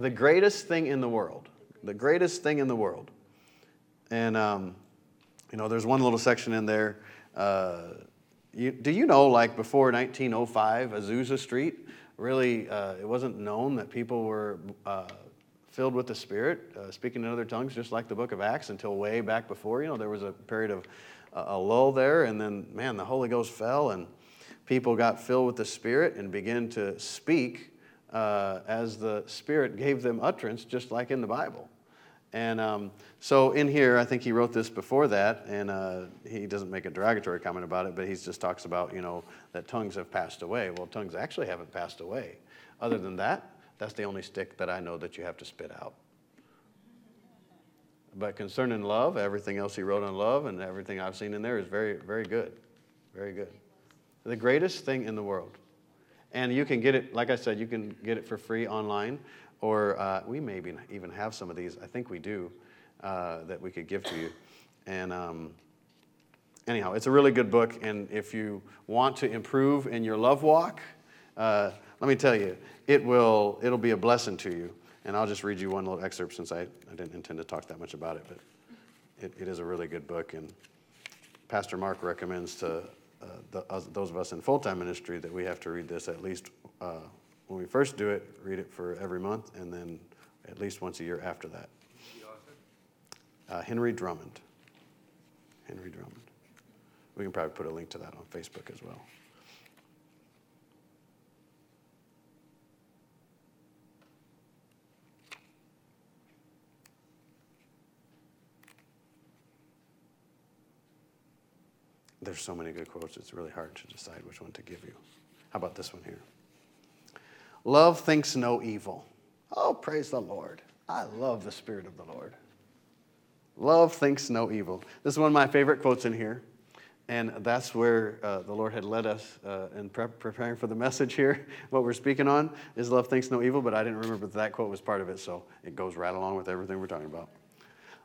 The greatest thing in the world. The greatest thing in the world. And, um, you know, there's one little section in there. Uh, you, do you know, like before 1905, Azusa Street, really, uh, it wasn't known that people were uh, filled with the Spirit, uh, speaking in other tongues, just like the book of Acts, until way back before. You know, there was a period of a lull there, and then, man, the Holy Ghost fell, and people got filled with the Spirit and began to speak uh, as the Spirit gave them utterance, just like in the Bible. And um, so in here, I think he wrote this before that, and uh, he doesn't make a derogatory comment about it, but he just talks about, you know, that tongues have passed away. Well, tongues actually haven't passed away. Other than that, that's the only stick that I know that you have to spit out. But concerning love, everything else he wrote on love and everything I've seen in there is very, very good. Very good. The greatest thing in the world. And you can get it, like I said, you can get it for free online, or uh, we may even have some of these. I think we do uh, that we could give to you. And um, anyhow, it's a really good book. And if you want to improve in your love walk, uh, let me tell you, it will it'll be a blessing to you. And I'll just read you one little excerpt since I, I didn't intend to talk that much about it, but it, it is a really good book. And Pastor Mark recommends to uh, the, those of us in full time ministry that we have to read this at least uh, when we first do it, read it for every month, and then at least once a year after that. Uh, Henry Drummond. Henry Drummond. We can probably put a link to that on Facebook as well. There's so many good quotes, it's really hard to decide which one to give you. How about this one here? Love thinks no evil. Oh, praise the Lord. I love the Spirit of the Lord. Love thinks no evil. This is one of my favorite quotes in here. And that's where uh, the Lord had led us uh, in preparing for the message here. What we're speaking on is love thinks no evil, but I didn't remember that, that quote was part of it, so it goes right along with everything we're talking about.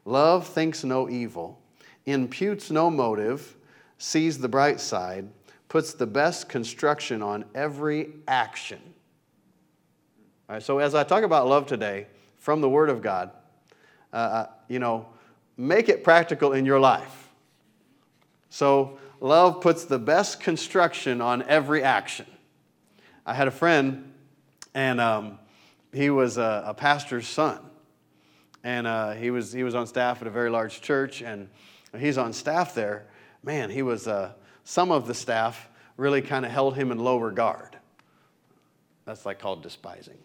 Love thinks no evil, imputes no motive, sees the bright side, puts the best construction on every action. All right, so as I talk about love today from the Word of God, uh, uh, you know, make it practical in your life. So love puts the best construction on every action. I had a friend, and um, he was a, a, pastor's son, and uh, he was he was on staff at a very large church, and he's on staff there, man, he was, uh, some of the staff really kind of held him in low regard. That's like called despising.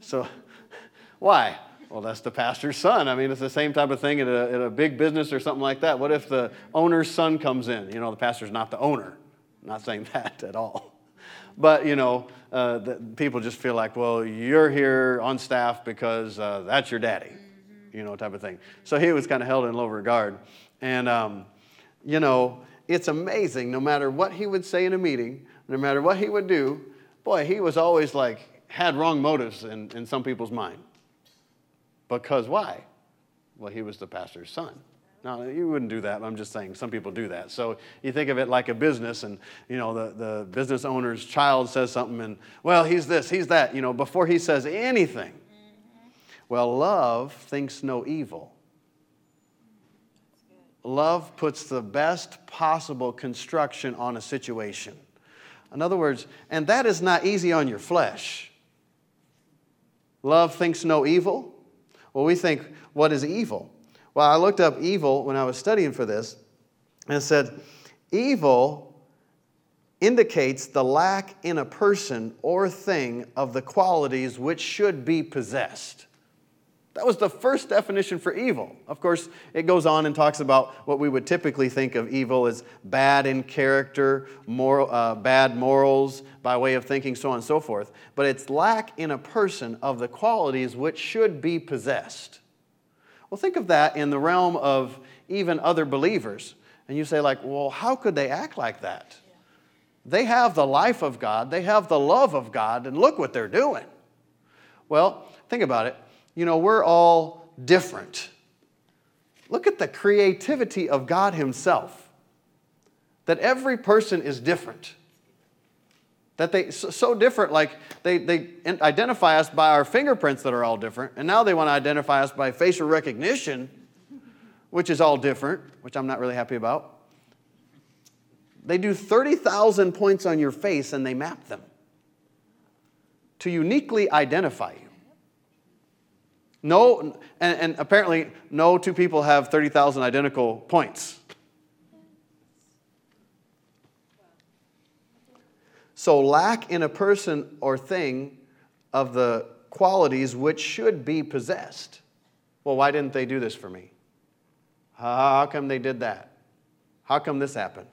So, why? Well, that's the pastor's son. I mean, it's the same type of thing in a, a big business or something like that. What if the owner's son comes in? You know, the pastor's not the owner. I'm not saying that at all. But, you know, uh, people just feel like, well, you're here on staff because uh, that's your daddy, you know, type of thing. So he was kind of held in low regard. And, um, you know, it's amazing no matter what he would say in a meeting, no matter what he would do, boy, he was always like, had wrong motives in, in some people's mind. Because why? Well, he was the pastor's son. Now, you wouldn't do that. I'm just saying some people do that. So you think of it like a business, and you know the, the business owner's child says something, and well, he's this, he's that. You know, before he says anything. Mm-hmm. Well, love thinks no evil love puts the best possible construction on a situation. In other words, and that is not easy on your flesh. Love thinks no evil. Well, we think, what is evil? Well, I looked up evil when I was studying for this and said, evil indicates the lack in a person or thing of the qualities which should be possessed. That was the first definition for evil. Of course, it goes on and talks about what we would typically think of evil as bad in character, moral, uh, bad morals, by way of thinking, so on and so forth. But it's lack in a person of the qualities which should be possessed. Well, think of that in the realm of even other believers. And you say, like, well, how could they act like that? They have the life of God, they have the love of God, and look what they're doing. Well, think about it you know, we're all different. Look at the creativity of God Himself, that every person is different. That they so different, like they, they identify us by our fingerprints that are all different, and now they want to identify us by facial recognition, which is all different, which I'm not really happy about. They do 30,000 points on your face and they map them to uniquely identify you. No, and, and apparently, no two people have 30,000 identical points. So, lack in a person or thing of the qualities which should be possessed. Well, why didn't they do this for me? How come they did that? How come this happened?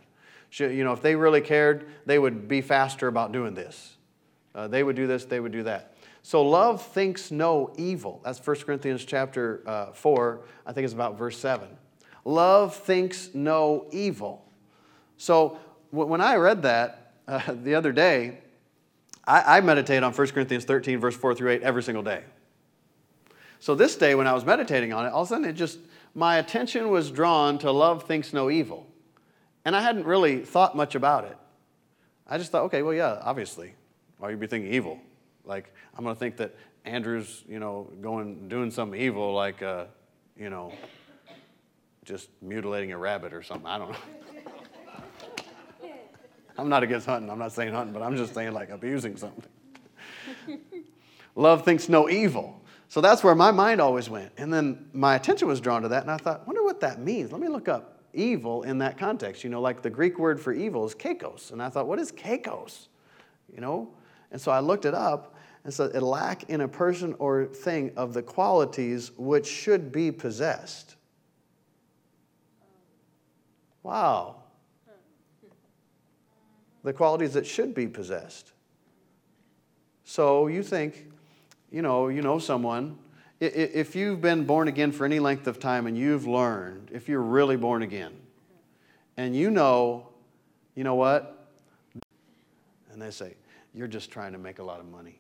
You know, if they really cared, they would be faster about doing this. Uh, they would do this, they would do that. So love thinks no evil. That's 1 Corinthians chapter uh, 4. I think it's about verse 7. Love thinks no evil. So w- when I read that uh, the other day, I, I meditate on 1 Corinthians 13, verse 4 through 8 every single day. So this day, when I was meditating on it, all of a sudden it just, my attention was drawn to love thinks no evil. And I hadn't really thought much about it. I just thought, okay, well, yeah, obviously. Why would you be thinking evil? Like, I'm going to think that Andrew's, you know, going, doing something evil, like, uh, you know, just mutilating a rabbit or something. I don't know. I'm not against hunting. I'm not saying hunting, but I'm just saying like abusing something. Love thinks no evil. So that's where my mind always went. And then my attention was drawn to that, and I thought, wonder what that means. Let me look up evil in that context. You know, like the Greek word for evil is kakos. And I thought, what is kakos? You know? And so I looked it up, and so it lack in a person or thing of the qualities which should be possessed. Wow. The qualities that should be possessed. So you think, you know, you know someone. If you've been born again for any length of time and you've learned, if you're really born again, and you know, you know what? And they say, you're just trying to make a lot of money.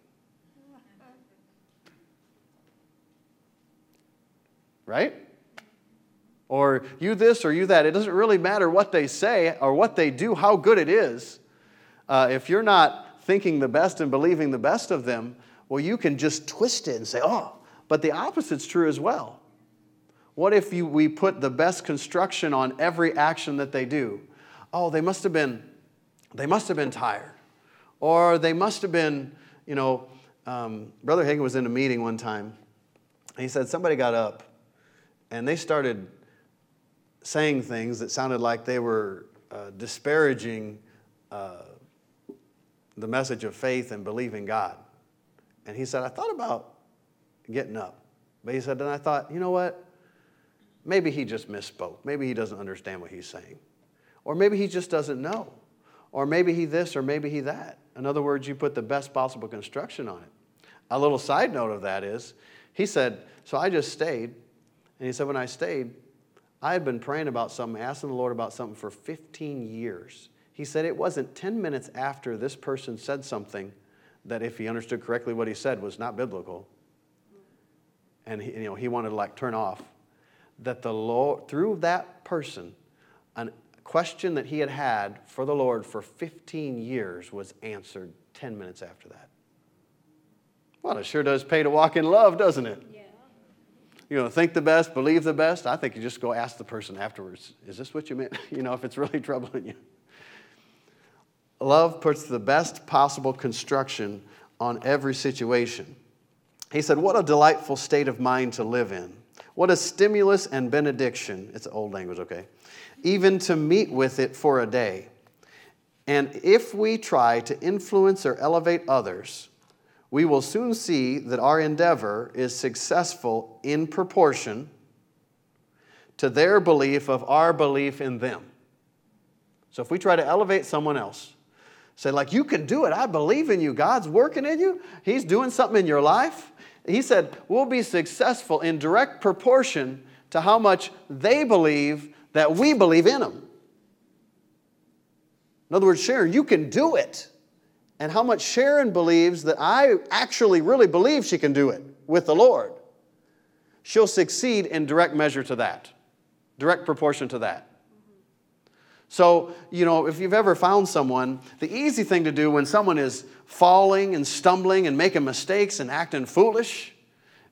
Right? Or you this or you that. It doesn't really matter what they say or what they do, how good it is. Uh, if you're not thinking the best and believing the best of them, well, you can just twist it and say, oh, but the opposite's true as well. What if you, we put the best construction on every action that they do? Oh, they must have been, they must have been tired. Or they must have been, you know, um, Brother Hagin was in a meeting one time. he said somebody got up and they started saying things that sounded like they were uh, disparaging uh, the message of faith and believing God. And he said, I thought about getting up. But he said, then I thought, you know what? Maybe he just misspoke. Maybe he doesn't understand what he's saying. Or maybe he just doesn't know. Or maybe he this or maybe he that. In other words, you put the best possible construction on it. A little side note of that is, he said, so I just stayed and he said, When I stayed, I had been praying about something, asking the Lord about something for 15 years. He said it wasn't 10 minutes after this person said something that, if he understood correctly what he said, was not biblical. And he, you know, he wanted to like turn off. That the Lord, through that person, a question that he had had for the Lord for 15 years was answered 10 minutes after that. Well, it sure does pay to walk in love, doesn't it? You know, think the best, believe the best, I think you just go ask the person afterwards, is this what you meant? You know, if it's really troubling you. Love puts the best possible construction on every situation. He said, What a delightful state of mind to live in. What a stimulus and benediction. It's old language, okay? Even to meet with it for a day. And if we try to influence or elevate others, we will soon see that our endeavor is successful in proportion to their belief of our belief in them. So if we try to elevate someone else, say, like, you can do it, I believe in you, God's working in you, He's doing something in your life. He said, we'll be successful in direct proportion to how much they believe that we believe in them. In other words, Sharon, you can do it and how much Sharon believes that I actually really believe she can do it with the Lord, she'll succeed in direct measure to that, direct proportion to that. So, you know, if you've ever found someone, the easy thing to do when someone is falling and stumbling and making mistakes and acting foolish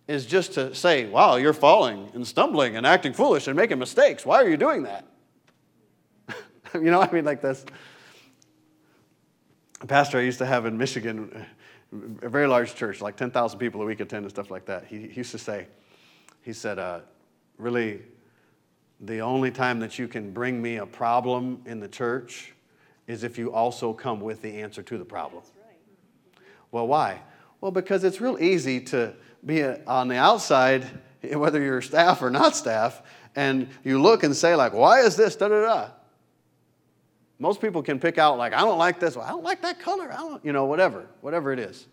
is just to say, Wow, you're falling and stumbling and acting foolish and making mistakes. Why are you doing that? you know, I mean, like this. A pastor I used to have in Michigan, a very large church, like 10,000 people a week attend and stuff like that. He, he used to say, He said, uh, Really, the only time that you can bring me a problem in the church is if you also come with the answer to the problem. Well, why? Well, because it's real easy to be on the outside, whether you're staff or not staff, and you look and say, like, why is this? Da da da. Most people can pick out, like, I don't like this. I don't like that color. I don't, you know, whatever, whatever it is.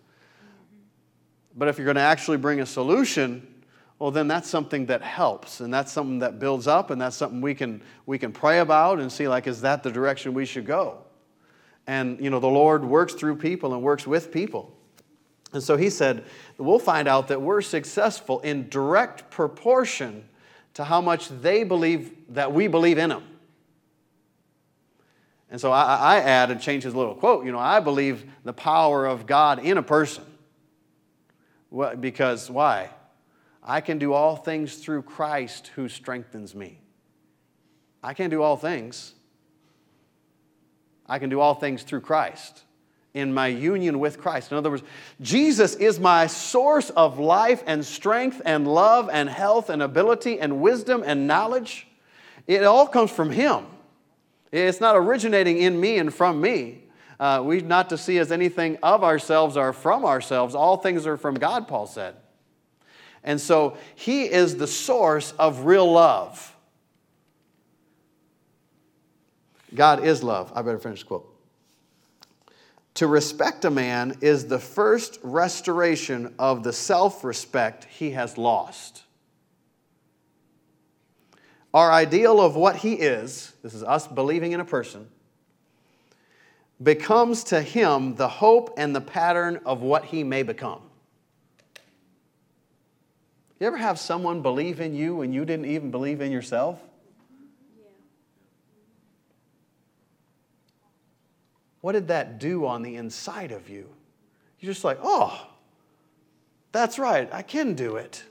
But if you're going to actually bring a solution, well, then that's something that helps, and that's something that builds up, and that's something we can we can pray about and see, like, is that the direction we should go? And you know, the Lord works through people and works with people. And so he said, we'll find out that we're successful in direct proportion to how much they believe that we believe in them. And so I, I add and change his little quote, you know, I believe the power of God in a person. What, because why? I can do all things through Christ who strengthens me. I can't do all things. I can do all things through Christ in my union with Christ. In other words, Jesus is my source of life and strength and love and health and ability and wisdom and knowledge. It all comes from Him. It's not originating in me and from me. Uh, we not to see as anything of ourselves or from ourselves. All things are from God, Paul said. And so He is the source of real love. God is love. I better finish the quote. To respect a man is the first restoration of the self respect he has lost. Our ideal of what he is, this is us believing in a person, becomes to him the hope and the pattern of what he may become. You ever have someone believe in you and you didn't even believe in yourself? What did that do on the inside of you? You're just like, oh, that's right, I can do it.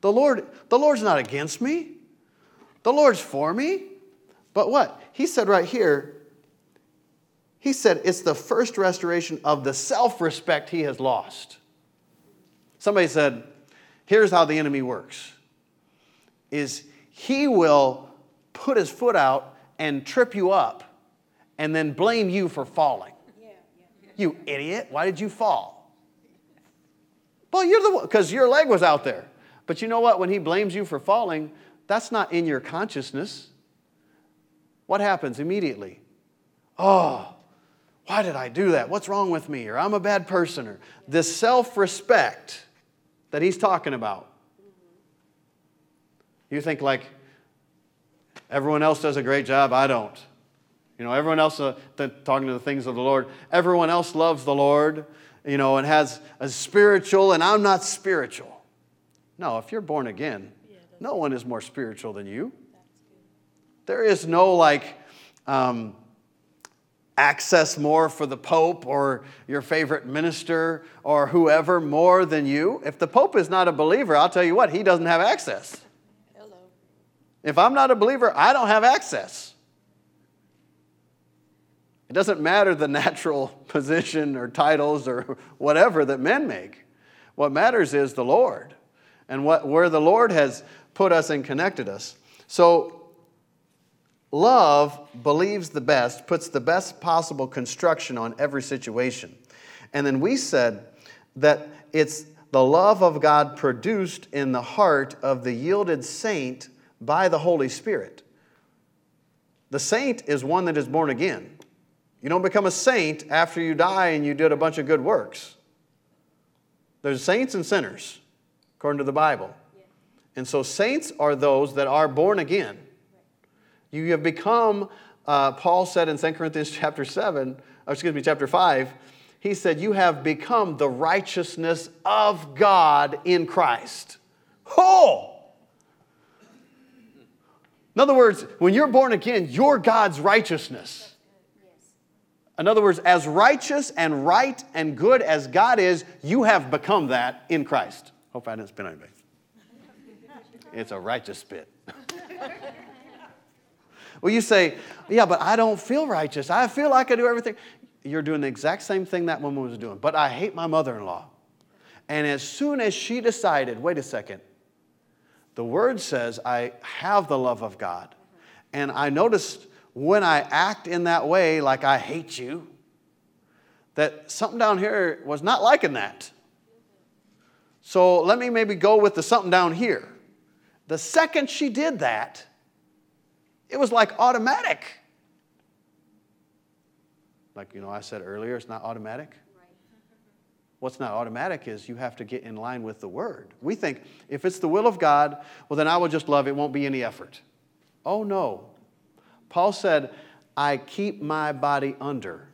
The Lord, the Lord's not against me. The Lord's for me. But what? He said right here, he said it's the first restoration of the self-respect he has lost. Somebody said, here's how the enemy works. Is he will put his foot out and trip you up and then blame you for falling. Yeah, yeah. You idiot, why did you fall? Well, you're the one, because your leg was out there. But you know what? When he blames you for falling, that's not in your consciousness. What happens immediately? Oh, why did I do that? What's wrong with me? Or I'm a bad person. Or this self respect that he's talking about. You think, like, everyone else does a great job, I don't. You know, everyone else, uh, talking to the things of the Lord, everyone else loves the Lord, you know, and has a spiritual, and I'm not spiritual. No, if you're born again, no one is more spiritual than you. There is no like um, access more for the Pope or your favorite minister or whoever more than you. If the Pope is not a believer, I'll tell you what, he doesn't have access. Hello. If I'm not a believer, I don't have access. It doesn't matter the natural position or titles or whatever that men make. What matters is the Lord and what, where the Lord has put us and connected us. So, love believes the best, puts the best possible construction on every situation. And then we said that it's the love of God produced in the heart of the yielded saint by the Holy Spirit. The saint is one that is born again. You don't become a saint after you die and you did a bunch of good works. There's saints and sinners, according to the Bible. And so, saints are those that are born again. You have become, uh, Paul said in 2 Corinthians chapter 7, excuse me, chapter 5, he said, You have become the righteousness of God in Christ. Oh! In other words, when you're born again, you're God's righteousness. In other words, as righteous and right and good as God is, you have become that in Christ. Hope I didn't spit anybody. It's a righteous spit. well, you say, yeah, but I don't feel righteous. I feel like I do everything. You're doing the exact same thing that woman was doing. But I hate my mother in law. And as soon as she decided, wait a second, the word says, I have the love of God. And I noticed when I act in that way, like I hate you, that something down here was not liking that. So let me maybe go with the something down here. The second she did that, it was like automatic. Like, you know, I said earlier, it's not automatic. What's not automatic is you have to get in line with the word. We think if it's the will of God, well, then I will just love, it won't be any effort. Oh, no. Paul said, I keep my body under.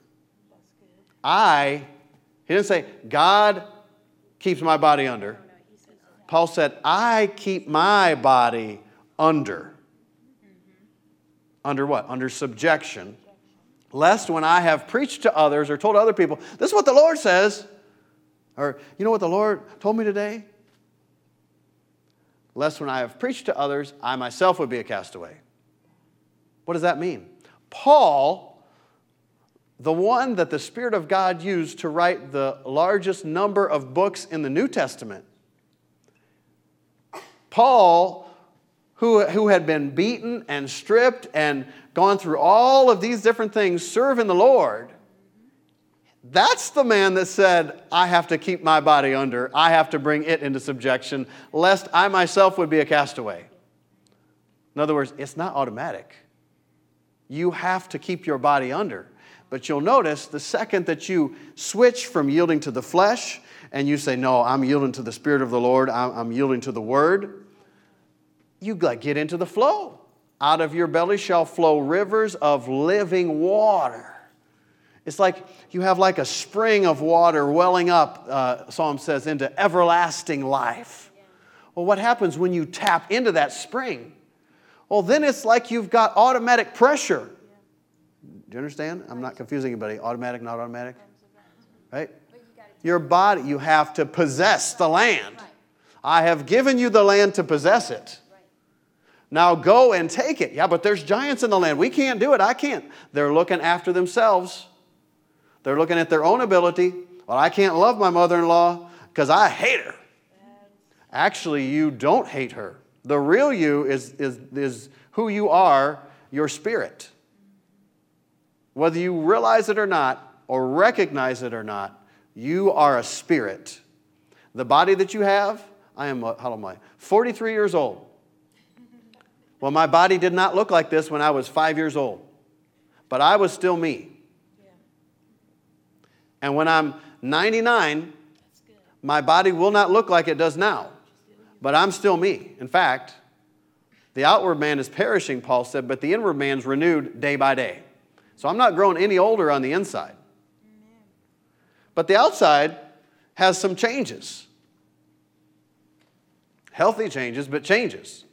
I, he didn't say, God keeps my body under. Paul said, I keep my body under. Under what? Under subjection. Lest when I have preached to others or told other people, this is what the Lord says, or, you know what the Lord told me today? Lest when I have preached to others, I myself would be a castaway. What does that mean? Paul, the one that the Spirit of God used to write the largest number of books in the New Testament, Paul, who, who had been beaten and stripped and gone through all of these different things serving the Lord, that's the man that said, I have to keep my body under, I have to bring it into subjection, lest I myself would be a castaway. In other words, it's not automatic. You have to keep your body under. But you'll notice the second that you switch from yielding to the flesh and you say, No, I'm yielding to the Spirit of the Lord, I'm, yielding to the Word, you get into the flow. Out of your belly shall flow rivers of living water. It's like you have like a spring of water welling up, uh, Psalm says, into everlasting life. Well, what happens when you tap into that spring? Well, then it's like you've got automatic pressure. Do you understand? I'm not confusing anybody. Automatic, not automatic? Right? Your body, you have to possess the land. I have given you the land to possess it. Now go and take it. Yeah, but there's giants in the land. We can't do it. I can't. They're looking after themselves. They're looking at their own ability. Well, I can't love my mother in law because I hate her. Actually, you don't hate her. The real you is, is, is who you are, your spirit. Whether you realize it or not, or recognize it or not, you are a spirit. The body that you have, I am, how am I? 43 years old. Well, my body did not look like this when I was five years old, but I was still me. And when I'm 99, my body will not look like it does now, but I'm still me. In fact, the outward man is perishing, Paul said, but the inward man's renewed day by day. So I'm not growing any older on the inside. But the outside has some changes. Healthy changes, but changes.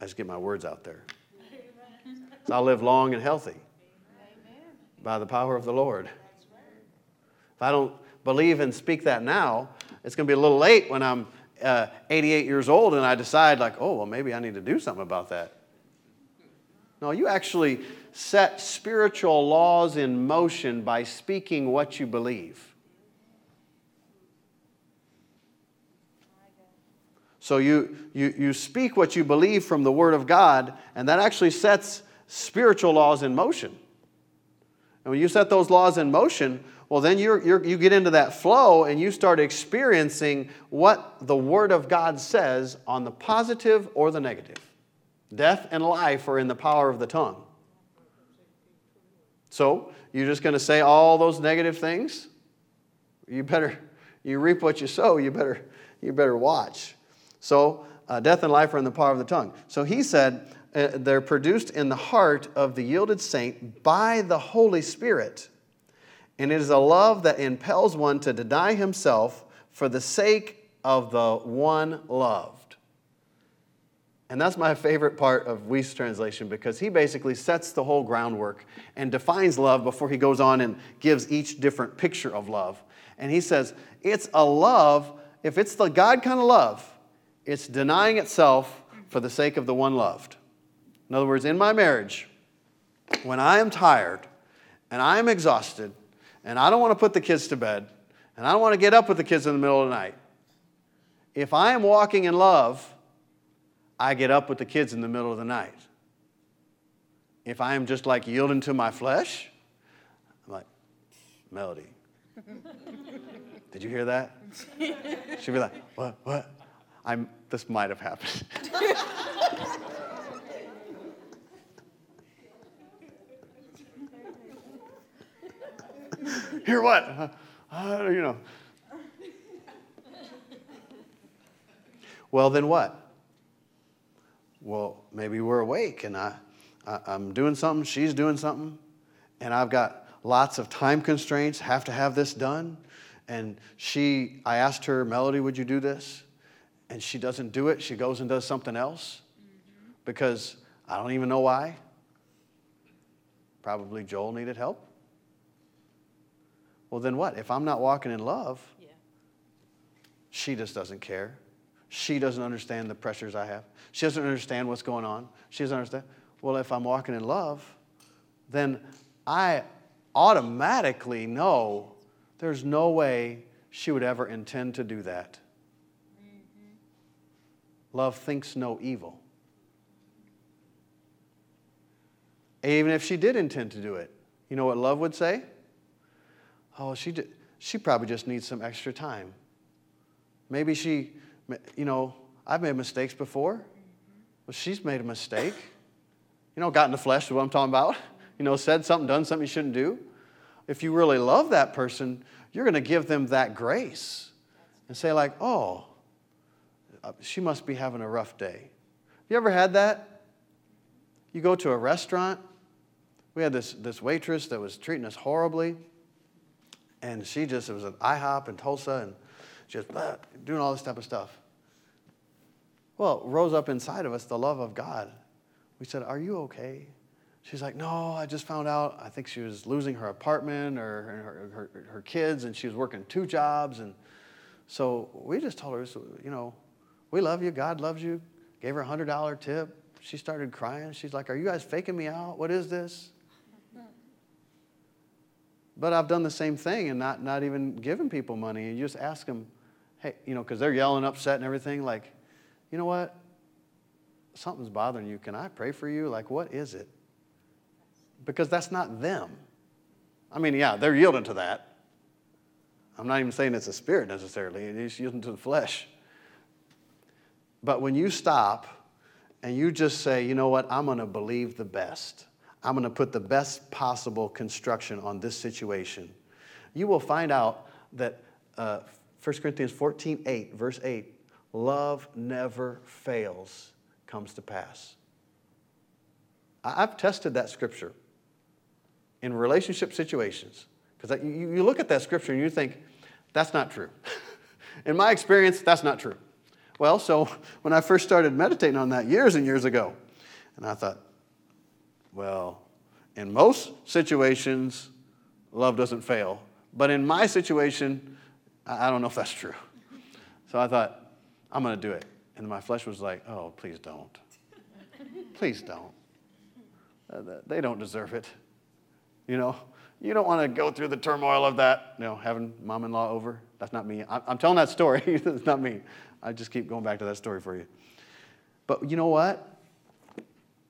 I just get my words out there. So I'll live long and healthy by the power of the Lord. If I don't believe and speak that now, it's going to be a little late when I'm uh, 88 years old and I decide, like, oh, well, maybe I need to do something about that. No, you actually set spiritual laws in motion by speaking what you believe. So you, you, you speak what you believe from the Word of God, and that actually sets spiritual laws in motion. And when you set those laws in motion, well, then you're, you're, you get into that flow and you start experiencing what the Word of God says on the positive or the negative. Death and life are in the power of the tongue. So, you're just going to say all those negative things? You better, you reap what you sow, you better, you better watch. So, uh, death and life are in the power of the tongue. So he said, uh, they're produced in the heart of the yielded saint by the Holy Spirit. And it is a love that impels one to deny himself for the sake of the one loved. And that's my favorite part of Wuest's translation because he basically sets the whole groundwork and defines love before he goes on and gives each different picture of love. And he says, it's a love, if it's the God kind of love, it's denying itself for the sake of the one loved. In other words, in my marriage, when I am tired and I am exhausted and I don't want to put the kids to bed and I don't want to get up with the kids in the middle of the night, if I am walking in love, I get up with the kids in the middle of the night. If I am just like yielding to my flesh, I'm like, Melody, did you hear that? She'd be like, what, what? I'm, this might have happened. Hear what? Uh, uh, you know. Well, then what? Well, maybe we're awake and I, I, I'm doing something, she's doing something, and I've got lots of time constraints, have to have this done. And she, I asked her, Melody, would you do this? And she doesn't do it. She goes and does something else because I don't even know why. Probably Joel needed help. Well, then what? If I'm not walking in love, yeah. she just doesn't care. She doesn't understand the pressures I have. She doesn't understand what's going on. She doesn't understand. Well, if I'm walking in love, then I automatically know there's no way she would ever intend to do that. Mm-hmm. Love thinks no evil. Even if she did intend to do it, you know what love would say? Oh, she, did, she probably just needs some extra time. Maybe she, you know, I've made mistakes before. Well, she's made a mistake. You know, got in the flesh is what I'm talking about. You know, said something, done something you shouldn't do. If you really love that person, you're going to give them that grace and say, like, oh, uh, she must be having a rough day. Have You ever had that? You go to a restaurant. We had this, this waitress that was treating us horribly. And she just, it was an IHOP in Tulsa, and just blah, doing all this type of stuff. Well, rose up inside of us the love of God. We said, Are you okay? She's like, No, I just found out. I think she was losing her apartment or her, her, her kids, and she was working two jobs. And so we just told her, You know, we love you. God loves you. Gave her a $100 tip. She started crying. She's like, Are you guys faking me out? What is this? But I've done the same thing and not, not even giving people money. You just ask them, hey, you know, because they're yelling, upset, and everything. Like, you know what? Something's bothering you. Can I pray for you? Like, what is it? Because that's not them. I mean, yeah, they're yielding to that. I'm not even saying it's a spirit necessarily, it's yielding to the flesh. But when you stop and you just say, you know what, I'm going to believe the best. I'm going to put the best possible construction on this situation. You will find out that uh, 1 Corinthians 14 8, verse 8, love never fails, comes to pass. I've tested that scripture in relationship situations because you, look at that scripture and you think, that's not true. in my experience, that's not true. Well, so when I first started meditating on that years and years ago, and I thought, well, in most situations, love doesn't fail. But in my situation, I don't know if that's true. So I thought, I'm going to do it. And my flesh was like, oh, please don't. Please don't. Uh, they don't deserve it. You know, you don't want to go through the turmoil of that, you know, having mom in law over. That's not me. I'm telling that story. it's not me. I just keep going back to that story for you. But you know what?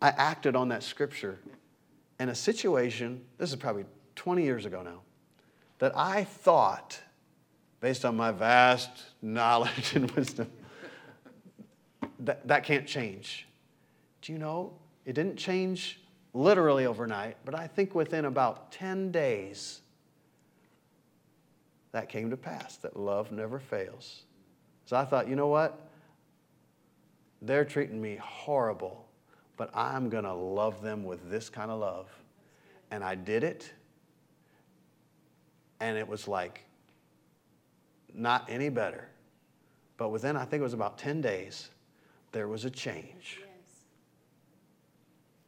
I acted on that scripture in a situation, this is probably 20 years ago now, that I thought, based on my vast knowledge and wisdom, that that can't change. Do you know? It didn't change literally overnight, but I think within about 10 days, that came to pass, that love never fails. So I thought, you know what? They're treating me horrible but I'm going to love them with this kind of love. And I did it. And it was like not any better. But within, I think it was about 10 days, there was a change.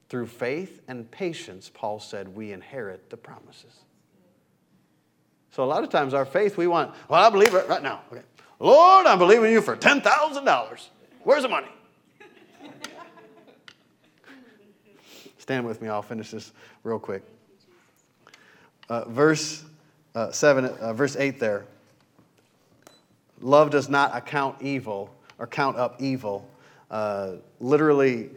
through faith and patience, Paul said, we inherit the promises. So a lot of times our faith, we want, well, I believe it right now. Okay. Lord, I'm believing you for $10,000. Where's the money? Stand with me, I'll finish this real quick. Uh, verse uh, 7, uh, verse 8 there. Love does not account evil or count up evil. Uh, literally,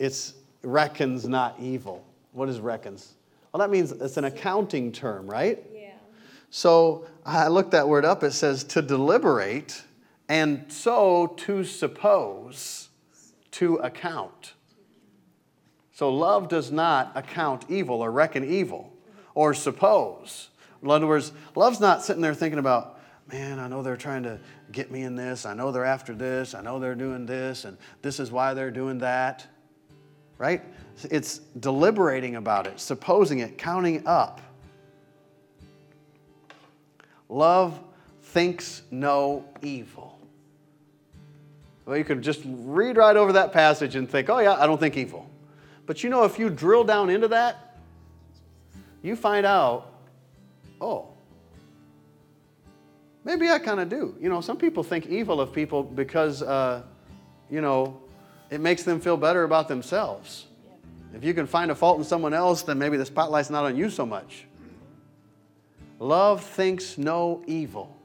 it's reckons not evil. What is reckons? Well, that means it's an accounting term, right? Yeah. So I looked that word up. It says to deliberate and so to suppose, to account. So love does not account evil or reckon evil or suppose. In other words, love's not sitting there thinking about, man, I know they're trying to get me in this. I know they're after this. I know they're doing this, and this is why they're doing that. Right? It's deliberating about it, supposing it, counting up. Love thinks no evil. Well, you could just read right over that passage and think, oh, yeah, I don't think evil. But you know, if you drill down into that, you find out, oh, maybe I kind of do. You know, some people think evil of people because, uh, you know, it makes them feel better about themselves. If you can find a fault in someone else, then maybe the spotlight's not on you so much. Love thinks no evil,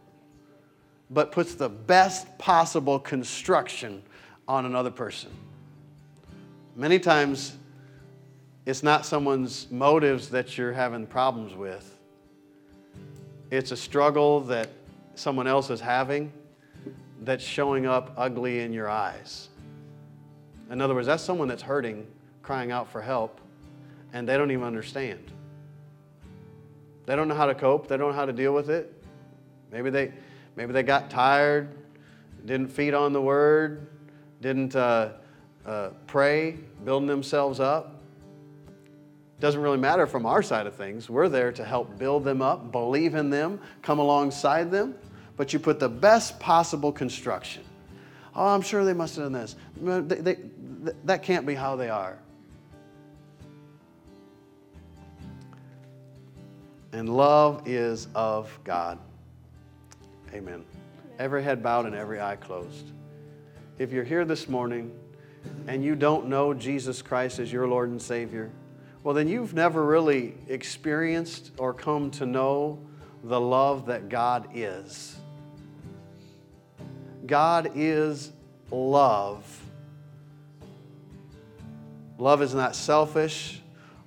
but puts the best possible construction on another person. Many times, it's not someone's motives that you're having problems with, it's a struggle that someone else is having that's showing up ugly in your eyes. In other words, that's someone that's hurting, crying out for help, and they don't even understand. They don't know how to cope, they don't know how to deal with it. Maybe they, maybe they got tired, didn't feed on the word, didn't uh, uh, pray, building themselves up. Doesn't really matter from our side of things. We're there to help build them up, believe in them, come alongside them, but you put the best possible construction. Oh, I'm sure they must have done this. They, they, that can't be how they are. And love is of God. Amen. Every head bowed and every eye closed. If you're here this morning and you don't know Jesus Christ as your Lord and Savior, well, then you've never really experienced or come to know the love that God is. God is love. Love is not selfish.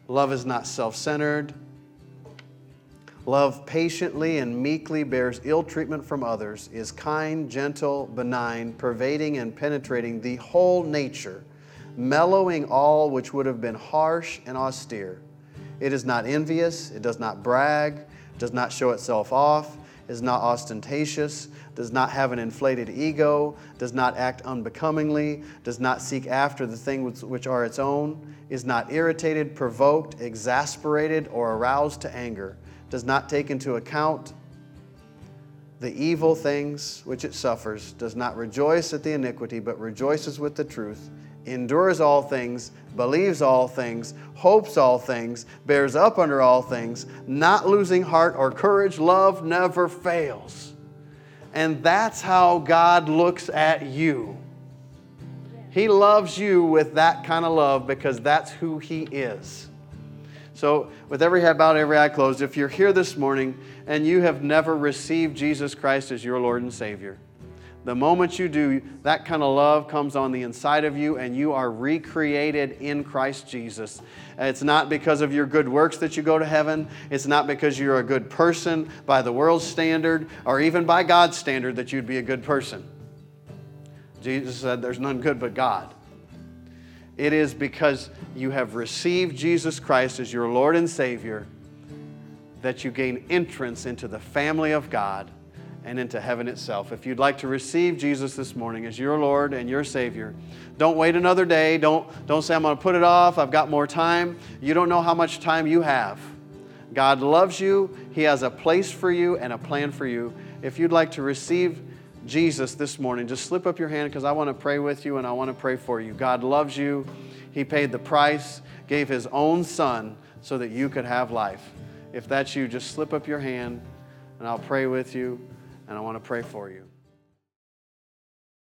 Love is not self centered. Love patiently and meekly bears ill treatment from others, is kind, gentle, benign, pervading and penetrating the whole nature, mellowing all which would have been harsh and austere. It is not envious, it does not brag, does not show itself off, is not ostentatious, does not have an inflated ego, does not act unbecomingly, does not seek after the things which are its own, is not irritated, provoked, exasperated, or aroused to anger does not take into account the evil things which it suffers, does not rejoice at the iniquity, but rejoices with the truth, endures all things, believes all things, hopes all things, bears up under all things, not losing heart or courage, love never fails. And that's how God looks at you. He loves you with that kind of love because that's who He is. So, with every head bowed, every eye closed, if you're here this morning and you have never received Jesus Christ as your Lord and Savior, the moment you do, that kind of love comes on the inside of you and you are recreated in Christ Jesus. It's not because of your good works that you go to heaven. It's not because you're a good person by the world's standard or even by God's standard that you'd be a good person. Jesus said, There's none good but God. It is because you have received Jesus Christ as your Lord and Savior that you gain entrance into the family of God and into heaven itself. If you'd like to receive Jesus this morning as your Lord and your Savior, don't wait another day. Don't, don't say, I'm going to put it off. I've got more time. You don't know how much time you have. God loves you, He has a place for you and a plan for you. If you'd like to receive Jesus this morning, just slip up your hand because I want to pray with you and I want to pray for you. God loves you. He paid the price, gave His own Son so that you could have life. If that's you, just slip up your hand and I'll pray with you and I want to pray for you.